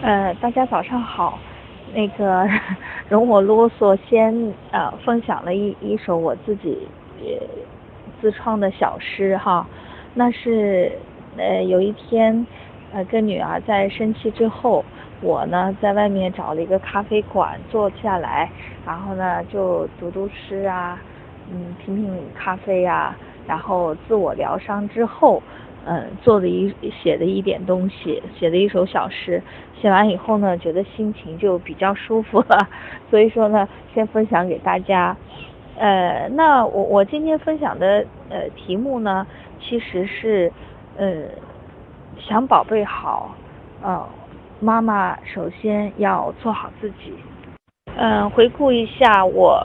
呃，大家早上好，那个 容我啰嗦，先呃分享了一一首我自己呃自创的小诗哈，那是呃有一天呃跟女儿在生气之后，我呢在外面找了一个咖啡馆坐下来，然后呢就读读诗啊，嗯品品咖啡呀，然后自我疗伤之后。嗯，做的一写的一点东西，写的一首小诗，写完以后呢，觉得心情就比较舒服了，所以说呢，先分享给大家。呃，那我我今天分享的呃题目呢，其实是呃想宝贝好，呃，妈妈首先要做好自己。嗯，回顾一下，我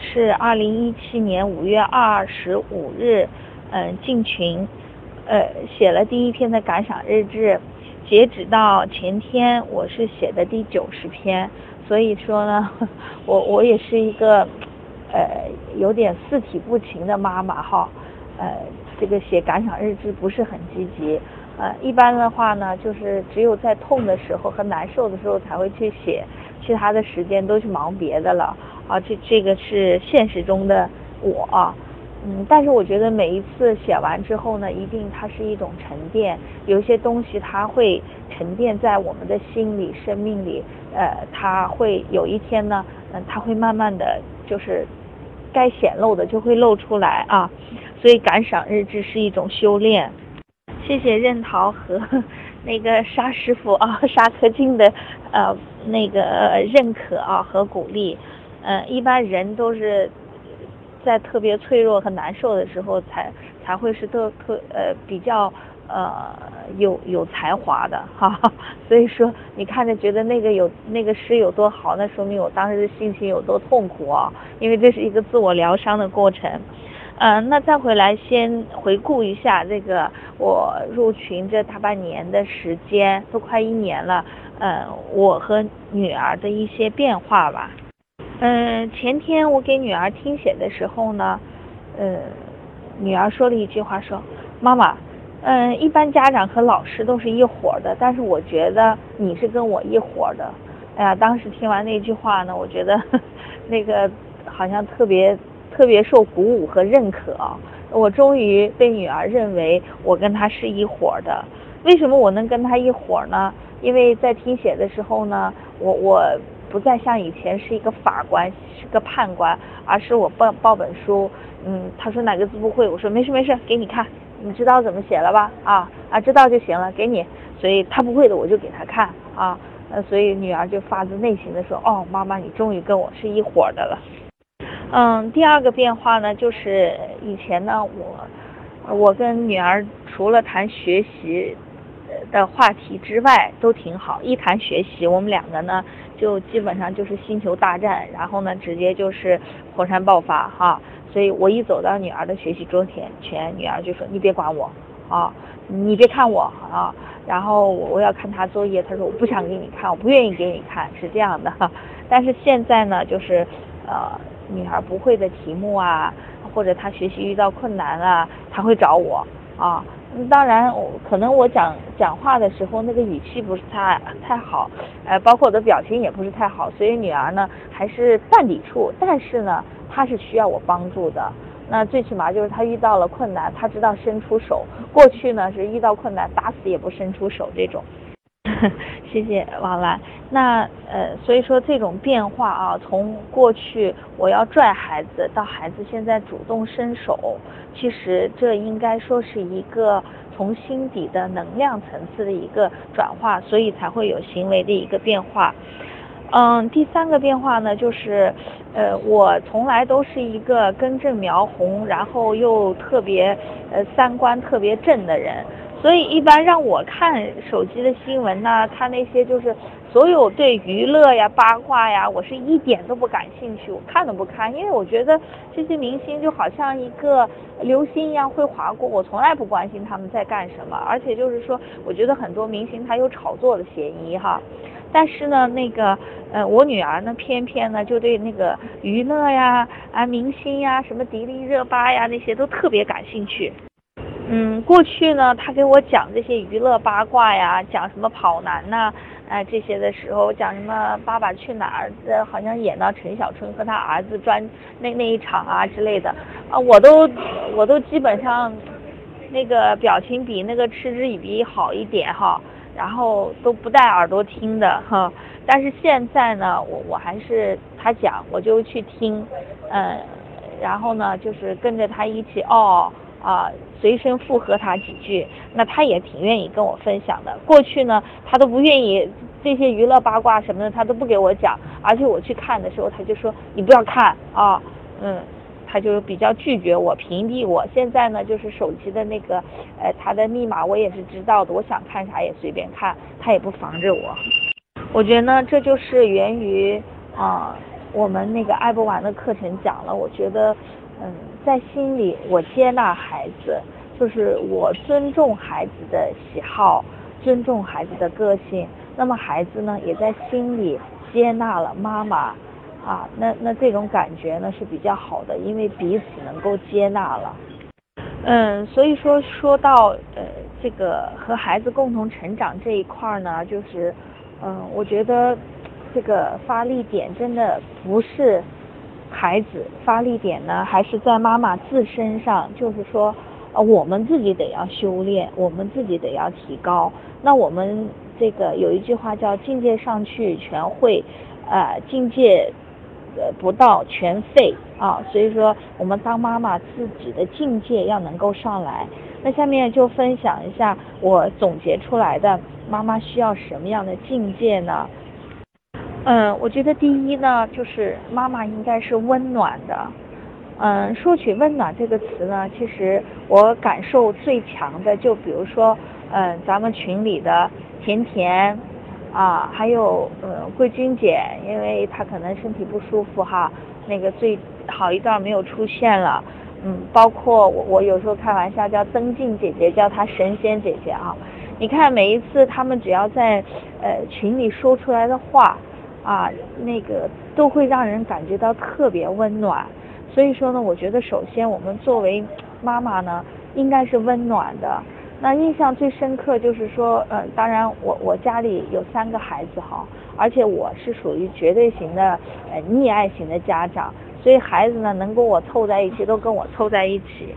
是二零一七年五月二十五日，嗯进群。呃，写了第一篇的感想日志，截止到前天，我是写的第九十篇，所以说呢，我我也是一个呃有点四体不勤的妈妈哈，呃，这个写感想日志不是很积极，呃，一般的话呢，就是只有在痛的时候和难受的时候才会去写，其他的时间都去忙别的了，啊，这这个是现实中的我。嗯，但是我觉得每一次写完之后呢，一定它是一种沉淀，有一些东西它会沉淀在我们的心里、生命里，呃，它会有一天呢，嗯，它会慢慢的就是该显露的就会露出来啊。所以感赏日志是一种修炼。谢谢任桃和 那个沙师傅啊，沙科静的呃那个认可啊和鼓励。嗯，一般人都是。在特别脆弱和难受的时候，才才会是特特呃比较呃有有才华的哈。所以说，你看着觉得那个有那个诗有多好，那说明我当时的心情有多痛苦啊。因为这是一个自我疗伤的过程。嗯，那再回来先回顾一下这个我入群这大半年的时间，都快一年了。嗯，我和女儿的一些变化吧。嗯，前天我给女儿听写的时候呢，呃，女儿说了一句话，说：“妈妈，嗯，一般家长和老师都是一伙的，但是我觉得你是跟我一伙的。”哎呀，当时听完那句话呢，我觉得 那个好像特别特别受鼓舞和认可。我终于被女儿认为我跟她是一伙的。为什么我能跟她一伙呢？因为在听写的时候呢，我我。不再像以前是一个法官，是个判官，而是我报报本书，嗯，他说哪个字不会，我说没事没事，给你看，你知道怎么写了吧？啊啊，知道就行了，给你。所以他不会的我就给他看啊，呃，所以女儿就发自内心的说，哦，妈妈你终于跟我是一伙的了。嗯，第二个变化呢，就是以前呢，我我跟女儿除了谈学习的话题之外都挺好，一谈学习，我们两个呢。就基本上就是星球大战，然后呢，直接就是火山爆发哈。所以我一走到女儿的学习桌前，前女儿就说：“你别管我啊，你别看我啊。”然后我要看她作业，她说：“我不想给你看，我不愿意给你看。”是这样的。但是现在呢，就是呃，女儿不会的题目啊，或者她学习遇到困难啊，她会找我啊。当然，可能我讲讲话的时候那个语气不是太太好，呃，包括我的表情也不是太好，所以女儿呢还是半抵触，但是呢，她是需要我帮助的。那最起码就是她遇到了困难，她知道伸出手。过去呢是遇到困难打死也不伸出手这种。谢谢王兰。那呃，所以说这种变化啊，从过去我要拽孩子，到孩子现在主动伸手，其实这应该说是一个从心底的能量层次的一个转化，所以才会有行为的一个变化。嗯，第三个变化呢，就是呃，我从来都是一个根正苗红，然后又特别呃三观特别正的人。所以一般让我看手机的新闻呢，看那些就是所有对娱乐呀、八卦呀，我是一点都不感兴趣，我看都不看，因为我觉得这些明星就好像一个流星一样会划过，我从来不关心他们在干什么。而且就是说，我觉得很多明星他有炒作的嫌疑哈。但是呢，那个呃，我女儿呢，偏偏呢就对那个娱乐呀、啊明星呀、什么迪丽热巴呀那些都特别感兴趣。嗯，过去呢，他给我讲这些娱乐八卦呀，讲什么跑男呐，哎这些的时候，讲什么《爸爸去哪儿》呃，好像演到陈小春和他儿子专那那一场啊之类的啊，我都我都基本上那个表情比那个嗤之以鼻好一点哈，然后都不带耳朵听的哈。但是现在呢，我我还是他讲我就去听，嗯，然后呢就是跟着他一起哦。啊，随身附和他几句，那他也挺愿意跟我分享的。过去呢，他都不愿意这些娱乐八卦什么的，他都不给我讲。而且我去看的时候，他就说你不要看啊，嗯，他就比较拒绝我，屏蔽我。现在呢，就是手机的那个，呃，他的密码我也是知道的，我想看啥也随便看，他也不防着我。我觉得呢，这就是源于啊，我们那个爱不完的课程讲了，我觉得。嗯，在心里我接纳孩子，就是我尊重孩子的喜好，尊重孩子的个性。那么孩子呢，也在心里接纳了妈妈，啊，那那这种感觉呢是比较好的，因为彼此能够接纳了。嗯，所以说说到呃这个和孩子共同成长这一块呢，就是嗯，我觉得这个发力点真的不是。孩子发力点呢，还是在妈妈自身上，就是说，呃，我们自己得要修炼，我们自己得要提高。那我们这个有一句话叫“境界上去全会，呃，境界呃不到全废”啊。所以说，我们当妈妈自己的境界要能够上来。那下面就分享一下我总结出来的妈妈需要什么样的境界呢？嗯，我觉得第一呢，就是妈妈应该是温暖的。嗯，说起温暖这个词呢，其实我感受最强的，就比如说，嗯，咱们群里的甜甜啊，还有呃桂君姐，因为她可能身体不舒服哈，那个最好一段没有出现了。嗯，包括我，我有时候开玩笑叫曾静姐姐，叫她神仙姐姐啊。你看每一次他们只要在呃群里说出来的话。啊，那个都会让人感觉到特别温暖，所以说呢，我觉得首先我们作为妈妈呢，应该是温暖的。那印象最深刻就是说，呃，当然我我家里有三个孩子哈，而且我是属于绝对型的呃溺爱型的家长，所以孩子呢能跟我凑在一起，都跟我凑在一起。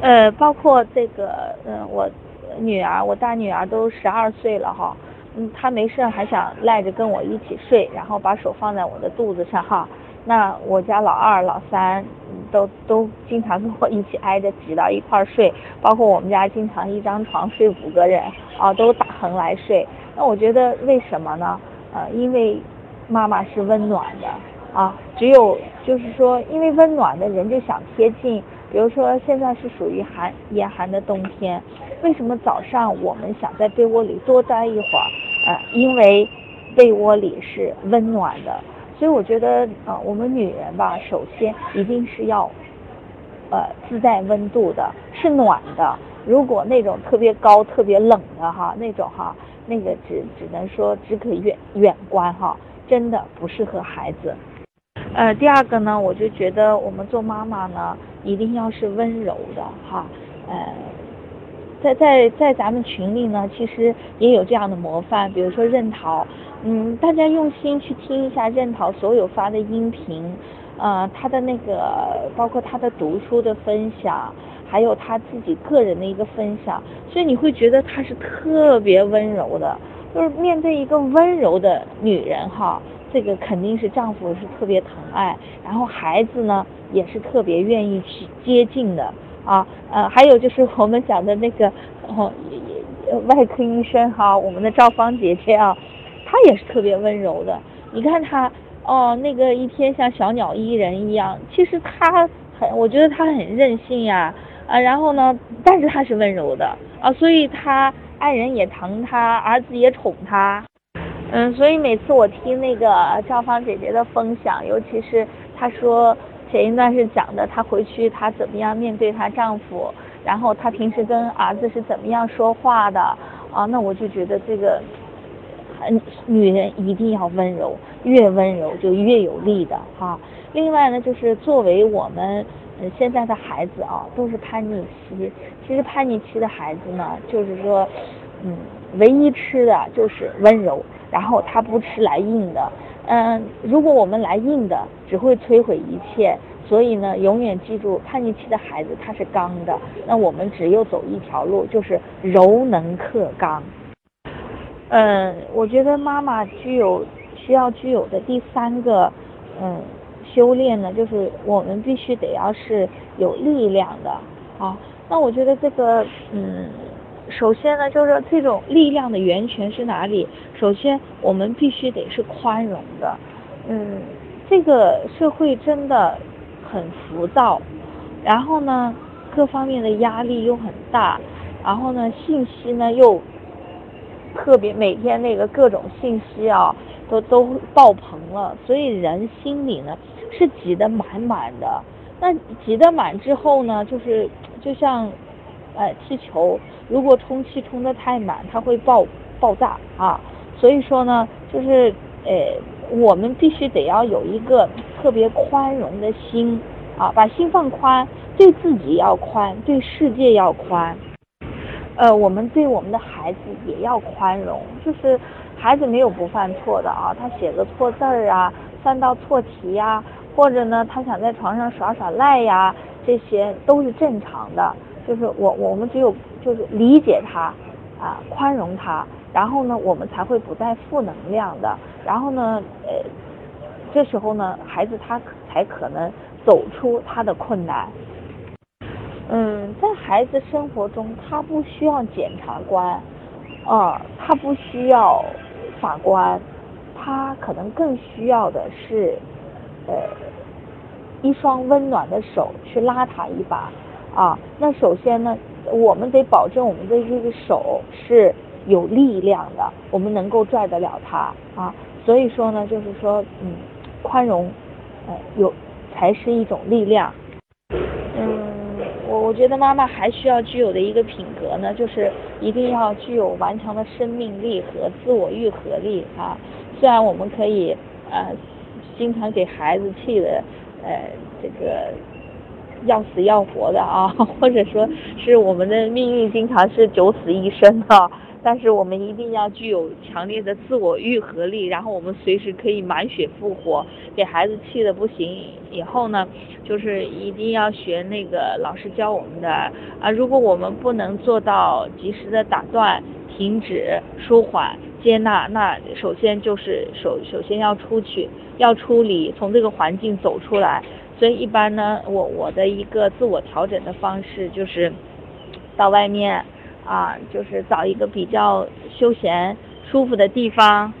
呃，包括这个，嗯，我女儿，我大女儿都十二岁了哈。嗯，他没事还想赖着跟我一起睡，然后把手放在我的肚子上哈。那我家老二、老三都都经常跟我一起挨着挤到一块睡，包括我们家经常一张床睡五个人啊，都打横来睡。那我觉得为什么呢？呃，因为妈妈是温暖的啊，只有就是说，因为温暖的人就想贴近。比如说现在是属于寒严寒的冬天，为什么早上我们想在被窝里多待一会儿？呃，因为被窝里是温暖的，所以我觉得啊，我们女人吧，首先一定是要呃自带温度的，是暖的。如果那种特别高、特别冷的哈，那种哈，那个只只能说只可远远观哈，真的不适合孩子。呃，第二个呢，我就觉得我们做妈妈呢，一定要是温柔的哈，呃。在在在咱们群里呢，其实也有这样的模范，比如说任桃，嗯，大家用心去听一下任桃所有发的音频，呃，他的那个包括他的读书的分享，还有他自己个人的一个分享，所以你会觉得他是特别温柔的，就是面对一个温柔的女人哈，这个肯定是丈夫是特别疼爱，然后孩子呢也是特别愿意去接近的。啊，呃，还有就是我们讲的那个，哦，外科医生哈，我们的赵芳姐姐啊，她也是特别温柔的。你看她，哦，那个一天像小鸟依人一样，其实她很，我觉得她很任性呀，啊，然后呢，但是她是温柔的啊，所以她爱人也疼她，儿子也宠她，嗯，所以每次我听那个赵芳姐姐的分享，尤其是她说。前一段是讲的她回去她怎么样面对她丈夫，然后她平时跟儿子是怎么样说话的啊？那我就觉得这个，嗯，女人一定要温柔，越温柔就越有力的哈。另外呢，就是作为我们，现在的孩子啊，都是叛逆期。其实叛逆期的孩子呢，就是说，嗯，唯一吃的就是温柔，然后他不吃来硬的。嗯，如果我们来硬的，只会摧毁一切。所以呢，永远记住，叛逆期的孩子他是刚的，那我们只有走一条路，就是柔能克刚。嗯，我觉得妈妈具有需要具有的第三个，嗯。修炼呢，就是我们必须得要是有力量的啊。那我觉得这个，嗯，首先呢，就是这种力量的源泉是哪里？首先，我们必须得是宽容的。嗯，这个社会真的很浮躁，然后呢，各方面的压力又很大，然后呢，信息呢又特别，每天那个各种信息啊，都都爆棚了，所以人心里呢。是挤得满满的，那挤得满之后呢，就是就像，呃，气球，如果充气充得太满，它会爆爆炸啊。所以说呢，就是呃，我们必须得要有一个特别宽容的心啊，把心放宽，对自己要宽，对世界要宽。呃，我们对我们的孩子也要宽容，就是孩子没有不犯错的啊，他写个错字儿啊，犯道错题呀。或者呢，他想在床上耍耍赖呀，这些都是正常的。就是我我们只有就是理解他，啊，宽容他，然后呢，我们才会不带负能量的。然后呢，呃，这时候呢，孩子他才可能走出他的困难。嗯，在孩子生活中，他不需要检察官，啊，他不需要法官，他可能更需要的是。呃，一双温暖的手去拉他一把啊。那首先呢，我们得保证我们的这个手是有力量的，我们能够拽得了他啊。所以说呢，就是说，嗯，宽容，呃，有才是一种力量。嗯，我我觉得妈妈还需要具有的一个品格呢，就是一定要具有顽强的生命力和自我愈合力啊。虽然我们可以呃。经常给孩子气的，呃，这个要死要活的啊，或者说是我们的命运经常是九死一生的，但是我们一定要具有强烈的自我愈合力，然后我们随时可以满血复活。给孩子气的不行以后呢，就是一定要学那个老师教我们的啊，如果我们不能做到及时的打断、停止、舒缓。接纳，那首先就是首首先要出去，要处理，从这个环境走出来。所以一般呢，我我的一个自我调整的方式就是，到外面啊，就是找一个比较休闲、舒服的地方，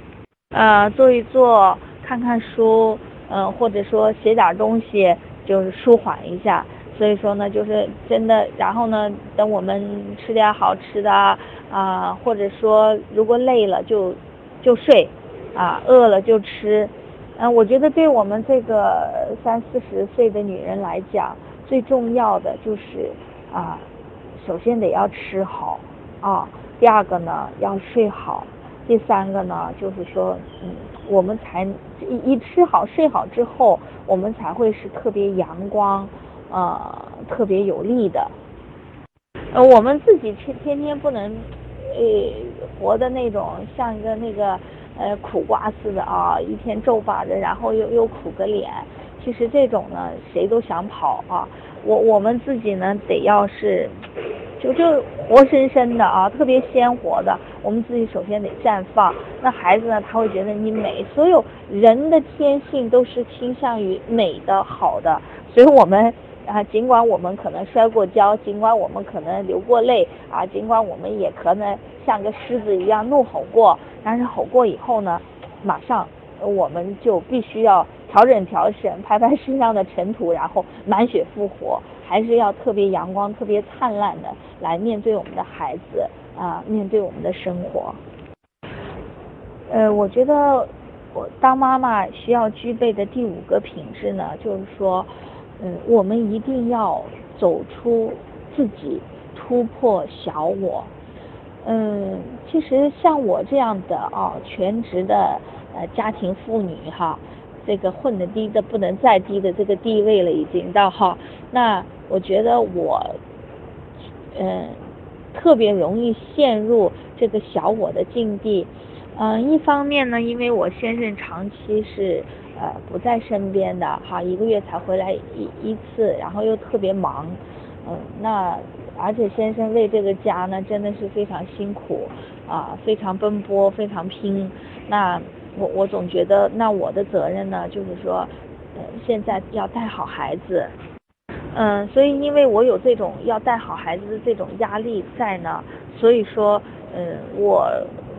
呃，坐一坐，看看书，嗯，或者说写点东西，就是舒缓一下。所以说呢，就是真的，然后呢，等我们吃点好吃的啊，或者说如果累了就就睡，啊，饿了就吃。嗯，我觉得对我们这个三四十岁的女人来讲，最重要的就是啊，首先得要吃好啊，第二个呢要睡好，第三个呢就是说，嗯，我们才一一吃好睡好之后，我们才会是特别阳光。呃，特别有力的。呃，我们自己天天天不能，呃，活的那种像一个那个呃苦瓜似的啊，一天皱巴着，然后又又苦个脸。其实这种呢，谁都想跑啊。我我们自己呢，得要是就就活生生的啊，特别鲜活的。我们自己首先得绽放。那孩子呢，他会觉得你美。所有人的天性都是倾向于美的好的，所以我们。啊，尽管我们可能摔过跤，尽管我们可能流过泪，啊，尽管我们也可能像个狮子一样怒吼过，但是吼过以后呢，马上我们就必须要调整调整，拍拍身上的尘土，然后满血复活，还是要特别阳光、特别灿烂的来面对我们的孩子啊，面对我们的生活。呃，我觉得我当妈妈需要具备的第五个品质呢，就是说。嗯，我们一定要走出自己，突破小我。嗯，其实像我这样的啊，全职的呃家庭妇女哈，这个混的低的不能再低的这个地位了，已经到哈。那我觉得我，嗯，特别容易陷入这个小我的境地。嗯，一方面呢，因为我先生长期是呃不在身边的哈，一个月才回来一一次，然后又特别忙，嗯，那而且先生为这个家呢真的是非常辛苦啊，非常奔波，非常拼。那我我总觉得，那我的责任呢，就是说，呃，现在要带好孩子，嗯，所以因为我有这种要带好孩子的这种压力在呢，所以说，嗯，我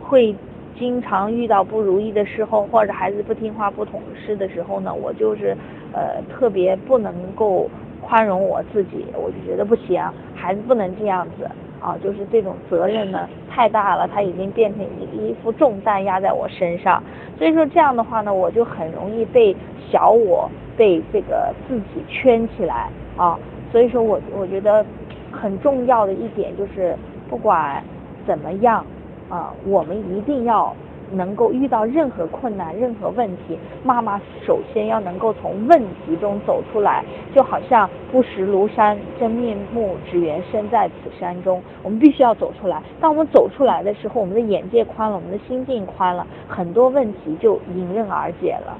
会。经常遇到不如意的时候，或者孩子不听话、不懂事的时候呢，我就是呃特别不能够宽容我自己，我就觉得不行，孩子不能这样子啊，就是这种责任呢太大了，他已经变成一一副重担压在我身上，所以说这样的话呢，我就很容易被小我被这个自己圈起来啊，所以说我我觉得很重要的一点就是不管怎么样。啊，我们一定要能够遇到任何困难、任何问题，妈妈首先要能够从问题中走出来，就好像不识庐山真面目，只缘身在此山中。我们必须要走出来。当我们走出来的时候，我们的眼界宽了，我们的心境宽了，很多问题就迎刃而解了。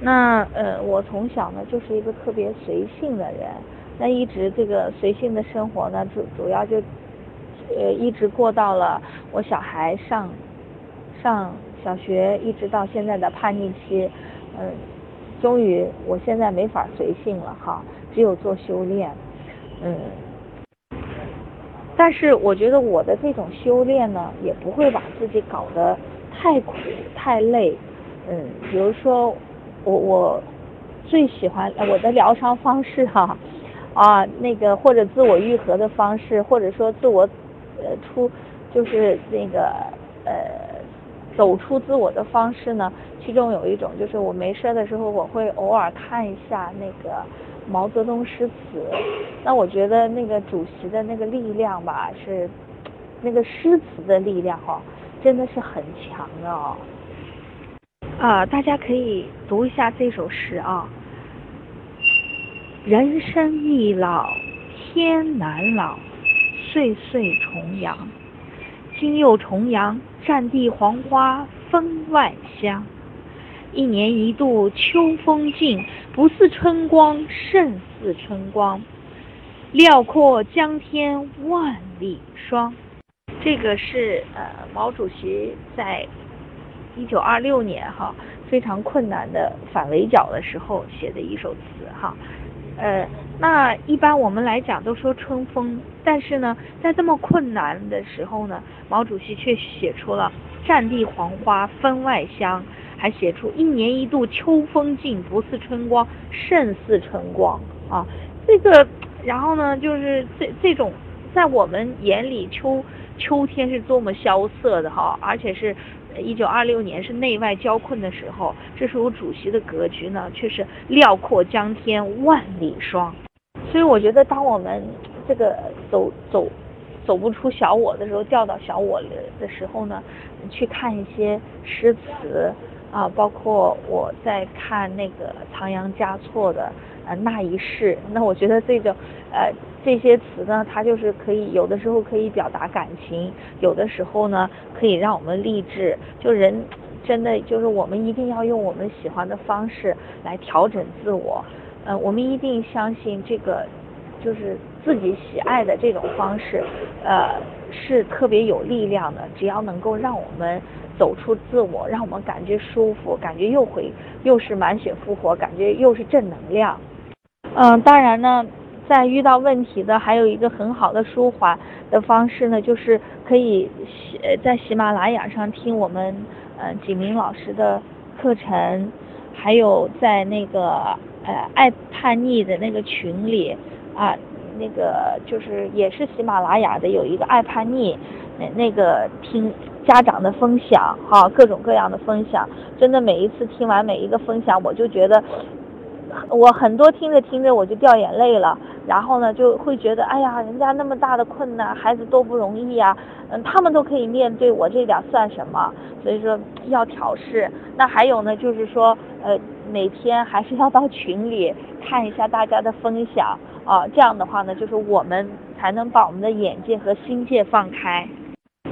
那呃，我从小呢就是一个特别随性的人，那一直这个随性的生活呢，主主要就。呃，一直过到了我小孩上上小学，一直到现在的叛逆期，嗯，终于我现在没法随性了哈，只有做修炼，嗯，但是我觉得我的这种修炼呢，也不会把自己搞得太苦太累，嗯，比如说我我最喜欢我的疗伤方式哈，啊，那个或者自我愈合的方式，或者说自我。呃，出就是那个呃，走出自我的方式呢，其中有一种就是我没事的时候，我会偶尔看一下那个毛泽东诗词。那我觉得那个主席的那个力量吧，是那个诗词的力量哦，真的是很强的哦。啊，大家可以读一下这首诗啊。人生易老，天难老。岁岁重阳，今又重阳，占地黄花分外香。一年一度秋风劲，不似春光胜似春光。辽阔江天万里霜。这个是呃毛主席在一九二六年哈非常困难的反围剿的时候写的一首词哈。呃，那一般我们来讲都说春风，但是呢，在这么困难的时候呢，毛主席却写出了“战地黄花分外香”，还写出“一年一度秋风劲，不似春光胜似春光”啊，这个，然后呢，就是这这种在我们眼里秋秋天是多么萧瑟的哈，而且是。一九二六年是内外交困的时候，这时候主席的格局呢却是辽阔江天万里霜。所以我觉得，当我们这个走走走不出小我的时候，掉到小我的的时候呢，去看一些诗词啊，包括我在看那个仓央嘉措的呃那一世，那我觉得这个呃。这些词呢，它就是可以有的时候可以表达感情，有的时候呢可以让我们励志。就人真的就是我们一定要用我们喜欢的方式来调整自我。嗯，我们一定相信这个就是自己喜爱的这种方式，呃，是特别有力量的。只要能够让我们走出自我，让我们感觉舒服，感觉又回又是满血复活，感觉又是正能量。嗯，当然呢。在遇到问题的，还有一个很好的舒缓的方式呢，就是可以喜在喜马拉雅上听我们呃景明老师的课程，还有在那个呃爱叛逆的那个群里啊，那个就是也是喜马拉雅的有一个爱叛逆那那个听家长的分享哈，各种各样的分享，真的每一次听完每一个分享，我就觉得。我很多听着听着我就掉眼泪了，然后呢就会觉得，哎呀，人家那么大的困难，孩子多不容易呀，嗯，他们都可以面对，我这点算什么？所以说要调试。那还有呢，就是说，呃，每天还是要到群里看一下大家的分享啊，这样的话呢，就是我们才能把我们的眼界和心界放开。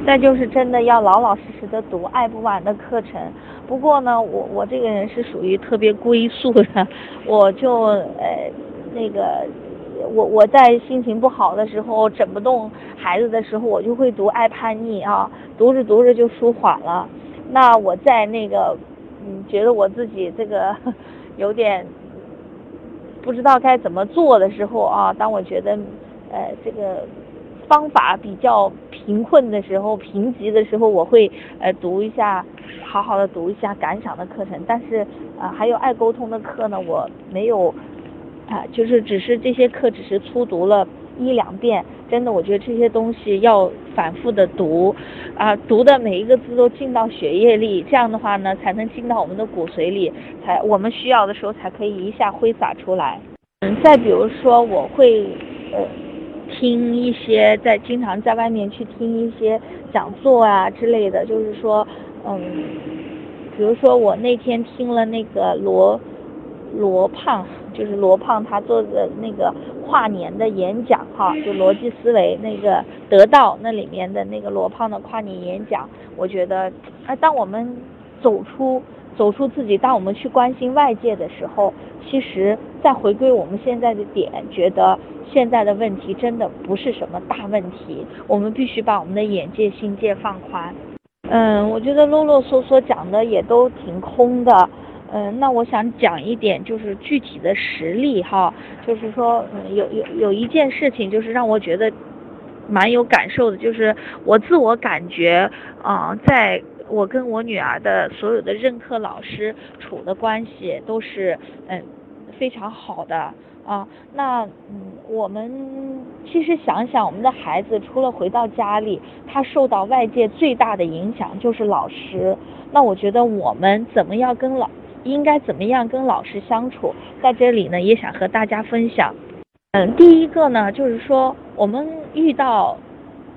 再就是真的要老老实实的读爱不完的课程。不过呢，我我这个人是属于特别龟速的，我就呃那个我我在心情不好的时候，整不动孩子的时候，我就会读爱叛逆啊，读着读着就舒缓了。那我在那个嗯觉得我自己这个有点不知道该怎么做的时候啊，当我觉得呃这个。方法比较贫困的时候、贫瘠的时候，我会呃读一下，好好的读一下感想的课程。但是啊，还有爱沟通的课呢，我没有啊，就是只是这些课只是粗读了一两遍。真的，我觉得这些东西要反复的读啊，读的每一个字都进到血液里，这样的话呢，才能进到我们的骨髓里，才我们需要的时候才可以一下挥洒出来。嗯，再比如说，我会呃。听一些在经常在外面去听一些讲座啊之类的，就是说，嗯，比如说我那天听了那个罗罗胖，就是罗胖他做的那个跨年的演讲哈，就逻辑思维那个得到那里面的那个罗胖的跨年演讲，我觉得，哎，当我们走出走出自己，当我们去关心外界的时候，其实再回归我们现在的点，觉得。现在的问题真的不是什么大问题，我们必须把我们的眼界、心界放宽。嗯，我觉得啰啰嗦嗦讲的也都挺空的。嗯，那我想讲一点，就是具体的实例哈，就是说，有有有一件事情，就是让我觉得蛮有感受的，就是我自我感觉啊，在我跟我女儿的所有的任课老师处的关系都是嗯非常好的。啊，那嗯，我们其实想想，我们的孩子除了回到家里，他受到外界最大的影响就是老师。那我觉得我们怎么样跟老，应该怎么样跟老师相处，在这里呢，也想和大家分享。嗯，第一个呢，就是说我们遇到，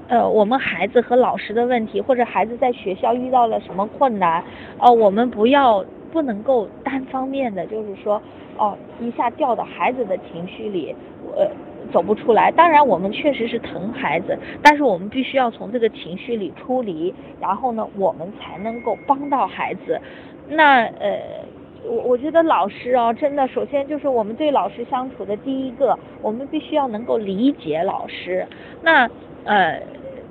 呃，我们孩子和老师的问题，或者孩子在学校遇到了什么困难，呃，我们不要不能够单方面的，就是说。哦，一下掉到孩子的情绪里，呃，走不出来。当然，我们确实是疼孩子，但是我们必须要从这个情绪里出离，然后呢，我们才能够帮到孩子。那呃，我我觉得老师啊，真的，首先就是我们对老师相处的第一个，我们必须要能够理解老师。那呃。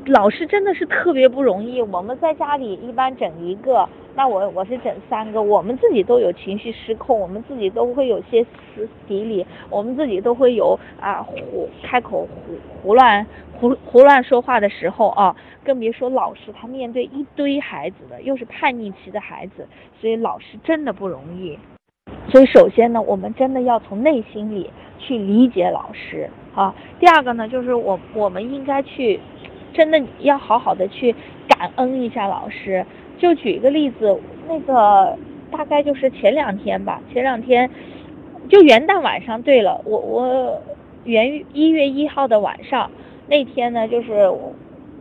老师真的是特别不容易。我们在家里一般整一个，那我我是整三个。我们自己都有情绪失控，我们自己都会有些斯底里，我们自己都会有啊胡开口胡胡乱胡胡乱说话的时候啊，更别说老师他面对一堆孩子的，又是叛逆期的孩子，所以老师真的不容易。所以首先呢，我们真的要从内心里去理解老师啊。第二个呢，就是我我们应该去。真的要好好的去感恩一下老师。就举一个例子，那个大概就是前两天吧，前两天就元旦晚上。对了，我我元一月一号的晚上那天呢，就是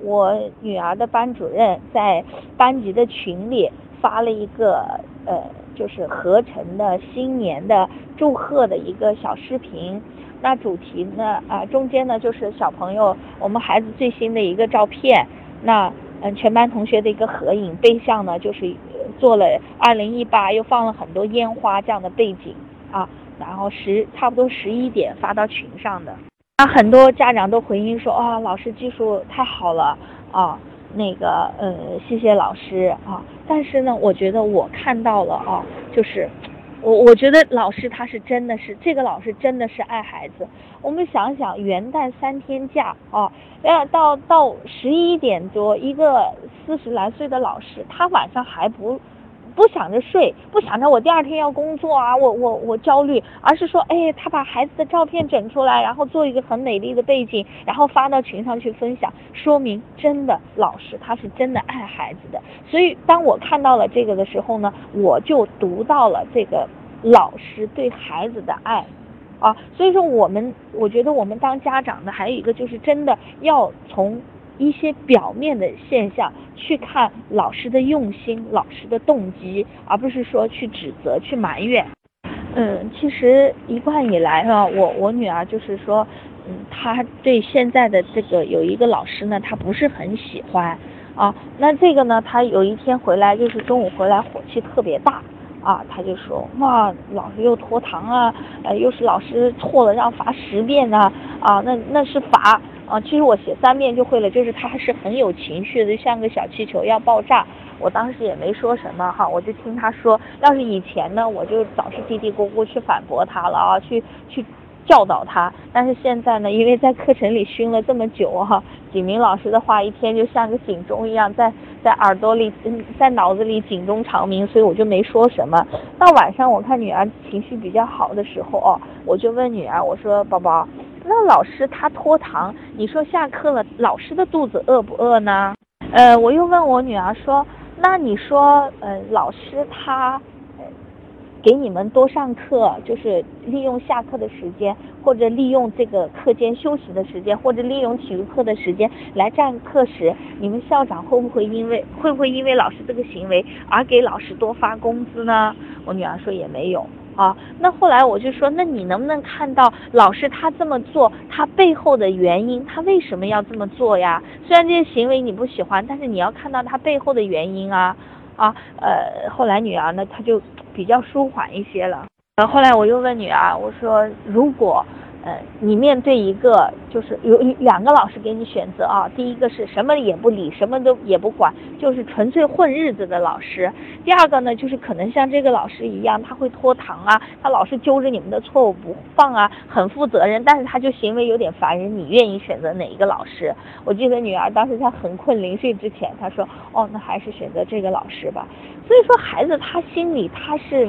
我女儿的班主任在班级的群里发了一个呃，就是合成的新年的祝贺的一个小视频。那主题呢？啊，中间呢就是小朋友，我们孩子最新的一个照片。那嗯，全班同学的一个合影，背向呢就是做了二零一八，又放了很多烟花这样的背景啊。然后十差不多十一点发到群上的，那很多家长都回应说啊，老师技术太好了啊，那个呃，谢谢老师啊。但是呢，我觉得我看到了啊，就是。我我觉得老师他是真的是这个老师真的是爱孩子。我们想想元旦三天假啊，要到到十一点多，一个四十来岁的老师，他晚上还不。不想着睡，不想着我第二天要工作啊，我我我焦虑，而是说，哎，他把孩子的照片整出来，然后做一个很美丽的背景，然后发到群上去分享，说明真的老师他是真的爱孩子的。所以当我看到了这个的时候呢，我就读到了这个老师对孩子的爱啊。所以说，我们我觉得我们当家长的还有一个就是真的要从一些表面的现象去看老师的用心、老师的动机，而不是说去指责、去埋怨。嗯，其实一贯以来哈，我我女儿就是说，嗯，她对现在的这个有一个老师呢，她不是很喜欢啊。那这个呢，她有一天回来，就是中午回来火气特别大啊，她就说哇，老师又拖堂啊，呃，又是老师错了让罚十遍呢啊，那那是罚啊，其实我写三遍就会了，就是她还是很有情绪的，像个小气球要爆炸。我当时也没说什么哈，我就听他说，要是以前呢，我就早是嘀嘀咕咕去反驳他了啊，去去教导他。但是现在呢，因为在课程里熏了这么久哈，景明老师的话一天就像个警钟一样，在在耳朵里，在脑子里警钟长鸣，所以我就没说什么。到晚上我看女儿情绪比较好的时候哦，我就问女儿，我说宝宝，那老师他拖堂，你说下课了，老师的肚子饿不饿呢？呃，我又问我女儿说。那你说，呃，老师他给你们多上课，就是利用下课的时间，或者利用这个课间休息的时间，或者利用体育课的时间来占课时，你们校长会不会因为会不会因为老师这个行为而给老师多发工资呢？我女儿说也没有。啊，那后来我就说，那你能不能看到老师他这么做，他背后的原因，他为什么要这么做呀？虽然这些行为你不喜欢，但是你要看到他背后的原因啊啊呃，后来女儿呢，她就比较舒缓一些了。呃，后来我又问女儿，我说如果。呃，你面对一个就是有两个老师给你选择啊，第一个是什么也不理，什么都也不管，就是纯粹混日子的老师；第二个呢，就是可能像这个老师一样，他会拖堂啊，他老是揪着你们的错误不放啊，很负责任，但是他就行为有点烦人。你愿意选择哪一个老师？我记得女儿当时在很困临睡之前，她说：“哦，那还是选择这个老师吧。”所以说，孩子他心里他是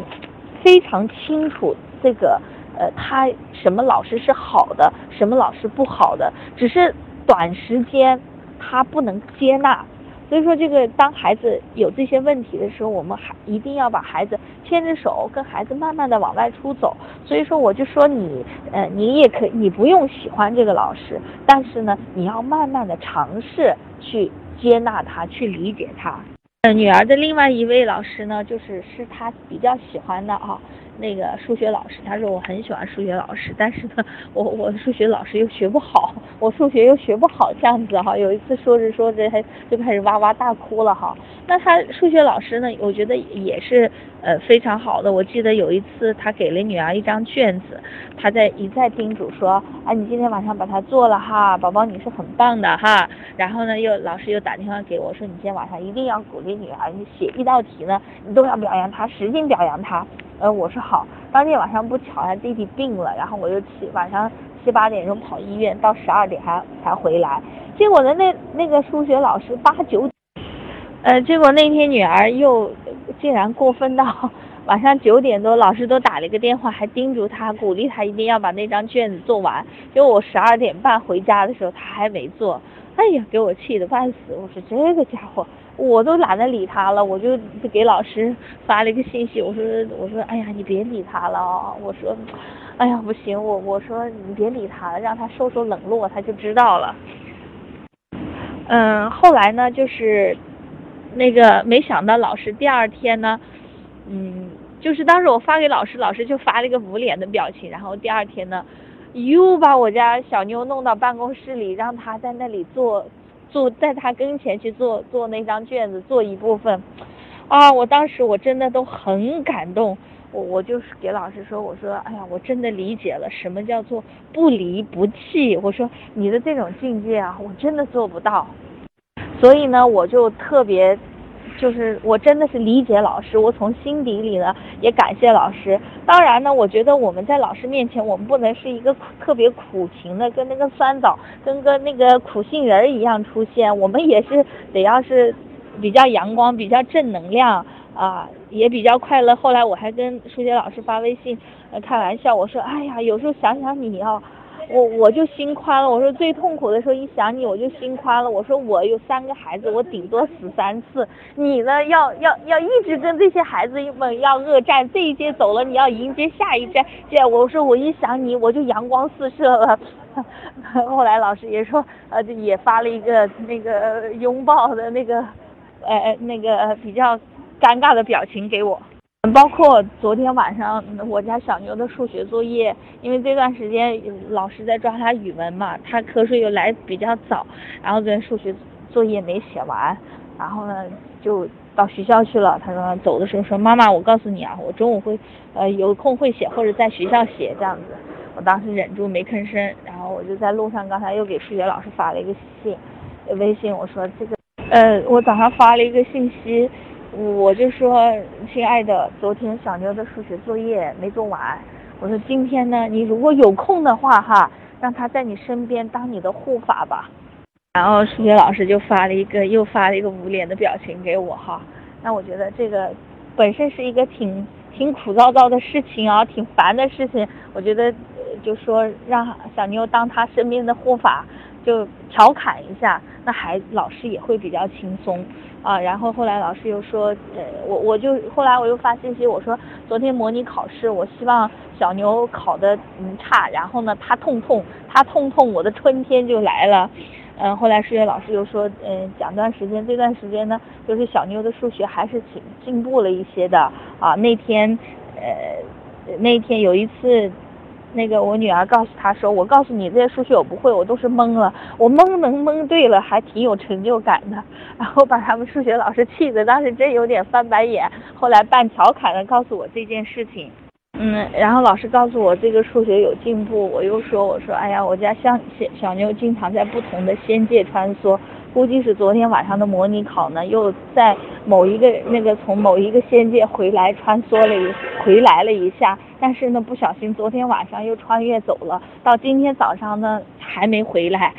非常清楚这个。呃，他什么老师是好的，什么老师不好的，只是短时间他不能接纳，所以说这个当孩子有这些问题的时候，我们还一定要把孩子牵着手，跟孩子慢慢的往外出走。所以说我就说你，呃，你也可，你不用喜欢这个老师，但是呢，你要慢慢的尝试去接纳他，去理解他。呃，女儿的另外一位老师呢，就是是他比较喜欢的啊。那个数学老师，他说我很喜欢数学老师，但是呢，我我数学老师又学不好，我数学又学不好，这样子哈。有一次说着说着，他就开始哇哇大哭了哈。那他数学老师呢，我觉得也是呃非常好的。我记得有一次他给了女儿一张卷子，他在一再叮嘱说，啊，你今天晚上把它做了哈，宝宝你是很棒的哈。然后呢，又老师又打电话给我说，你今天晚上一定要鼓励女儿，你写一道题呢，你都要表扬她，使劲表扬她。呃，我说好，当天晚上不巧，他弟弟病了，然后我就七晚上七八点钟跑医院，到十二点还才回来。结果呢，那那个数学老师八九，呃，结果那天女儿又竟然过分到晚上九点多，老师都打了一个电话，还叮嘱他，鼓励他一定要把那张卷子做完。结果我十二点半回家的时候，他还没做，哎呀，给我气得半死。我说这个家伙。我都懒得理他了，我就给老师发了一个信息，我说我说哎呀你别理他了，我说哎呀不行，我我说你别理他了，让他受受冷落，他就知道了。嗯，后来呢就是那个没想到老师第二天呢，嗯，就是当时我发给老师，老师就发了一个捂脸的表情，然后第二天呢又把我家小妞弄到办公室里，让他在那里做。就在他跟前去做做那张卷子，做一部分，啊！我当时我真的都很感动，我我就是给老师说，我说，哎呀，我真的理解了什么叫做不离不弃。我说你的这种境界啊，我真的做不到，所以呢，我就特别。就是我真的是理解老师，我从心底里呢也感谢老师。当然呢，我觉得我们在老师面前，我们不能是一个特别苦情的，跟那个酸枣，跟个那个苦杏仁儿一样出现。我们也是得要是比较阳光，比较正能量啊，也比较快乐。后来我还跟数学老师发微信开玩笑，我说：“哎呀，有时候想想你哦，我我就心宽了。我说最痛苦的时候一想你我就心宽了。我说我有三个孩子，我顶多死三次，你呢要要要一直跟这些孩子们要恶战，这一届走了你要迎接下一届。这我说我一想你我就阳光四射了。后来老师也说呃也发了一个那个拥抱的那个呃那个比较尴尬的表情给我。包括昨天晚上我家小牛的数学作业，因为这段时间老师在抓他语文嘛，他瞌睡又来比较早，然后昨天数学作业没写完，然后呢就到学校去了。他说走的时候说妈妈，我告诉你啊，我中午会呃有空会写或者在学校写这样子。我当时忍住没吭声，然后我就在路上刚才又给数学老师发了一个信，微信我说这个呃我早上发了一个信息。我就说，亲爱的，昨天小妞的数学作业没做完。我说今天呢，你如果有空的话哈，让她在你身边当你的护法吧。然后数学老师就发了一个，又发了一个捂脸的表情给我哈。那我觉得这个本身是一个挺挺苦躁躁的事情啊，挺烦的事情。我觉得就说让小妞当她身边的护法，就调侃一下，那孩老师也会比较轻松。啊，然后后来老师又说，呃，我我就后来我又发信息，我说昨天模拟考试，我希望小牛考的嗯差，然后呢他痛痛，他痛痛，我的春天就来了。嗯，后来数学老师又说，嗯，讲段时间，这段时间呢，就是小妞的数学还是挺进步了一些的啊。那天，呃，那天有一次。那个我女儿告诉他说：“我告诉你，这些数学我不会，我都是蒙了。我蒙能蒙对了，还挺有成就感的。”然后把他们数学老师气的，当时真有点翻白眼。后来半调侃的告诉我这件事情，嗯，然后老师告诉我这个数学有进步，我又说：“我说，哎呀，我家像小小妞经常在不同的仙界穿梭。”估计是昨天晚上的模拟考呢，又在某一个那个从某一个仙界回来穿梭了一回来了一下，但是呢不小心昨天晚上又穿越走了，到今天早上呢还没回来，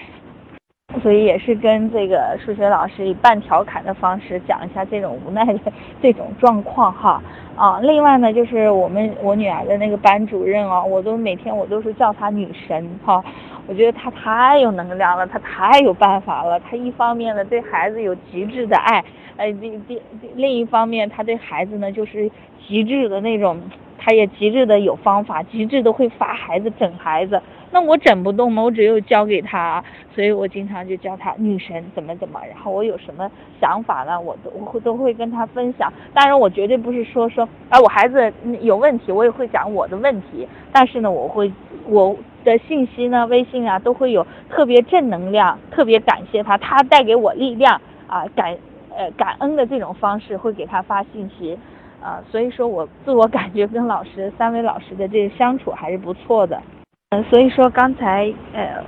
所以也是跟这个数学老师以半调侃的方式讲一下这种无奈的 这种状况哈啊，另外呢就是我们我女儿的那个班主任啊，我都每天我都是叫她女神哈。我觉得她太有能量了，她太有办法了。她一方面呢对孩子有极致的爱，呃，另另另一方面她对孩子呢就是极致的那种，他也极致的有方法，极致的会罚孩子整孩子。那我整不动嘛，我只有教给他，所以我经常就教他女神怎么怎么。然后我有什么想法呢，我都我会都会跟他分享。当然我绝对不是说说，啊我孩子有问题，我也会讲我的问题。但是呢，我会我。的信息呢，微信啊都会有特别正能量，特别感谢他，他带给我力量啊，感呃感恩的这种方式会给他发信息啊，所以说我自我感觉跟老师三位老师的这个相处还是不错的，嗯，所以说刚才呃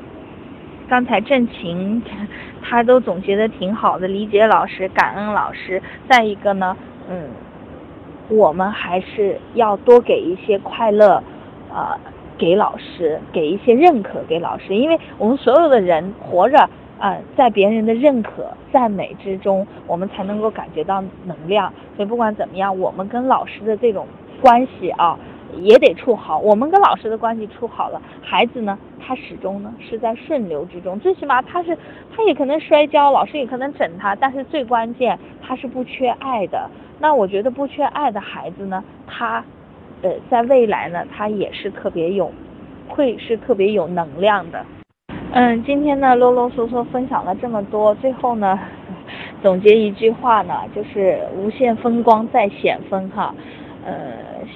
刚才郑晴他都总结的挺好的，理解老师，感恩老师，再一个呢，嗯，我们还是要多给一些快乐啊。给老师，给一些认可给老师，因为我们所有的人活着啊，在别人的认可、赞美之中，我们才能够感觉到能量。所以不管怎么样，我们跟老师的这种关系啊，也得处好。我们跟老师的关系处好了，孩子呢，他始终呢是在顺流之中。最起码他是，他也可能摔跤，老师也可能整他，但是最关键他是不缺爱的。那我觉得不缺爱的孩子呢，他。呃，在未来呢，他也是特别有，会是特别有能量的。嗯，今天呢啰啰嗦嗦分享了这么多，最后呢，总结一句话呢，就是无限风光在险峰哈。呃，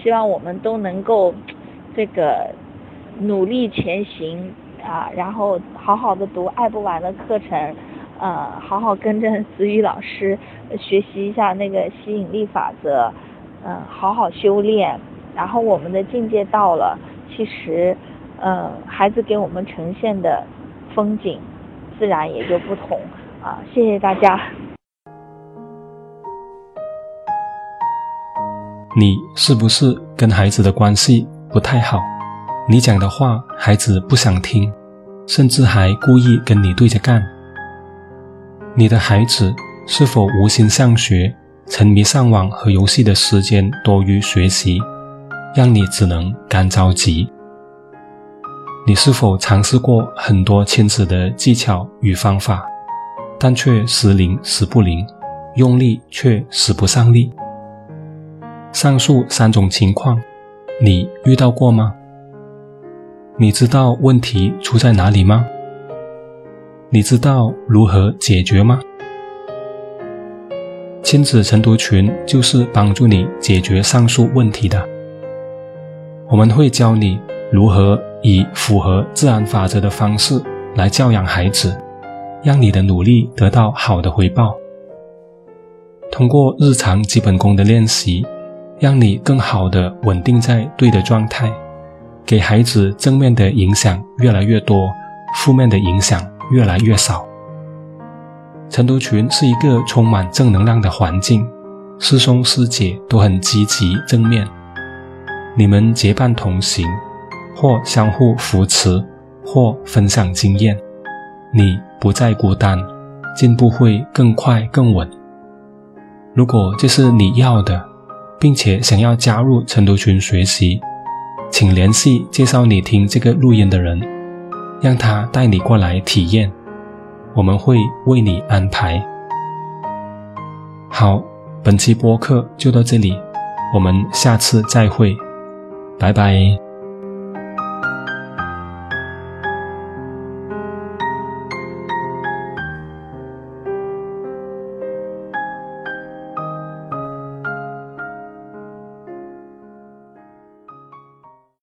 希望我们都能够这个努力前行啊，然后好好的读爱不完的课程，呃，好好跟着子宇老师学习一下那个吸引力法则，嗯，好好修炼。然后我们的境界到了，其实，嗯，孩子给我们呈现的风景，自然也就不同啊。谢谢大家。你是不是跟孩子的关系不太好？你讲的话孩子不想听，甚至还故意跟你对着干？你的孩子是否无心上学，沉迷上网和游戏的时间多于学习？让你只能干着急。你是否尝试过很多亲子的技巧与方法，但却时灵时不灵，用力却使不上力？上述三种情况，你遇到过吗？你知道问题出在哪里吗？你知道如何解决吗？亲子晨读群就是帮助你解决上述问题的。我们会教你如何以符合自然法则的方式来教养孩子，让你的努力得到好的回报。通过日常基本功的练习，让你更好的稳定在对的状态，给孩子正面的影响越来越多，负面的影响越来越少。晨读群是一个充满正能量的环境，师兄师姐都很积极正面。你们结伴同行，或相互扶持，或分享经验，你不再孤单，进步会更快更稳。如果这是你要的，并且想要加入晨读群学习，请联系介绍你听这个录音的人，让他带你过来体验。我们会为你安排。好，本期播客就到这里，我们下次再会，拜拜。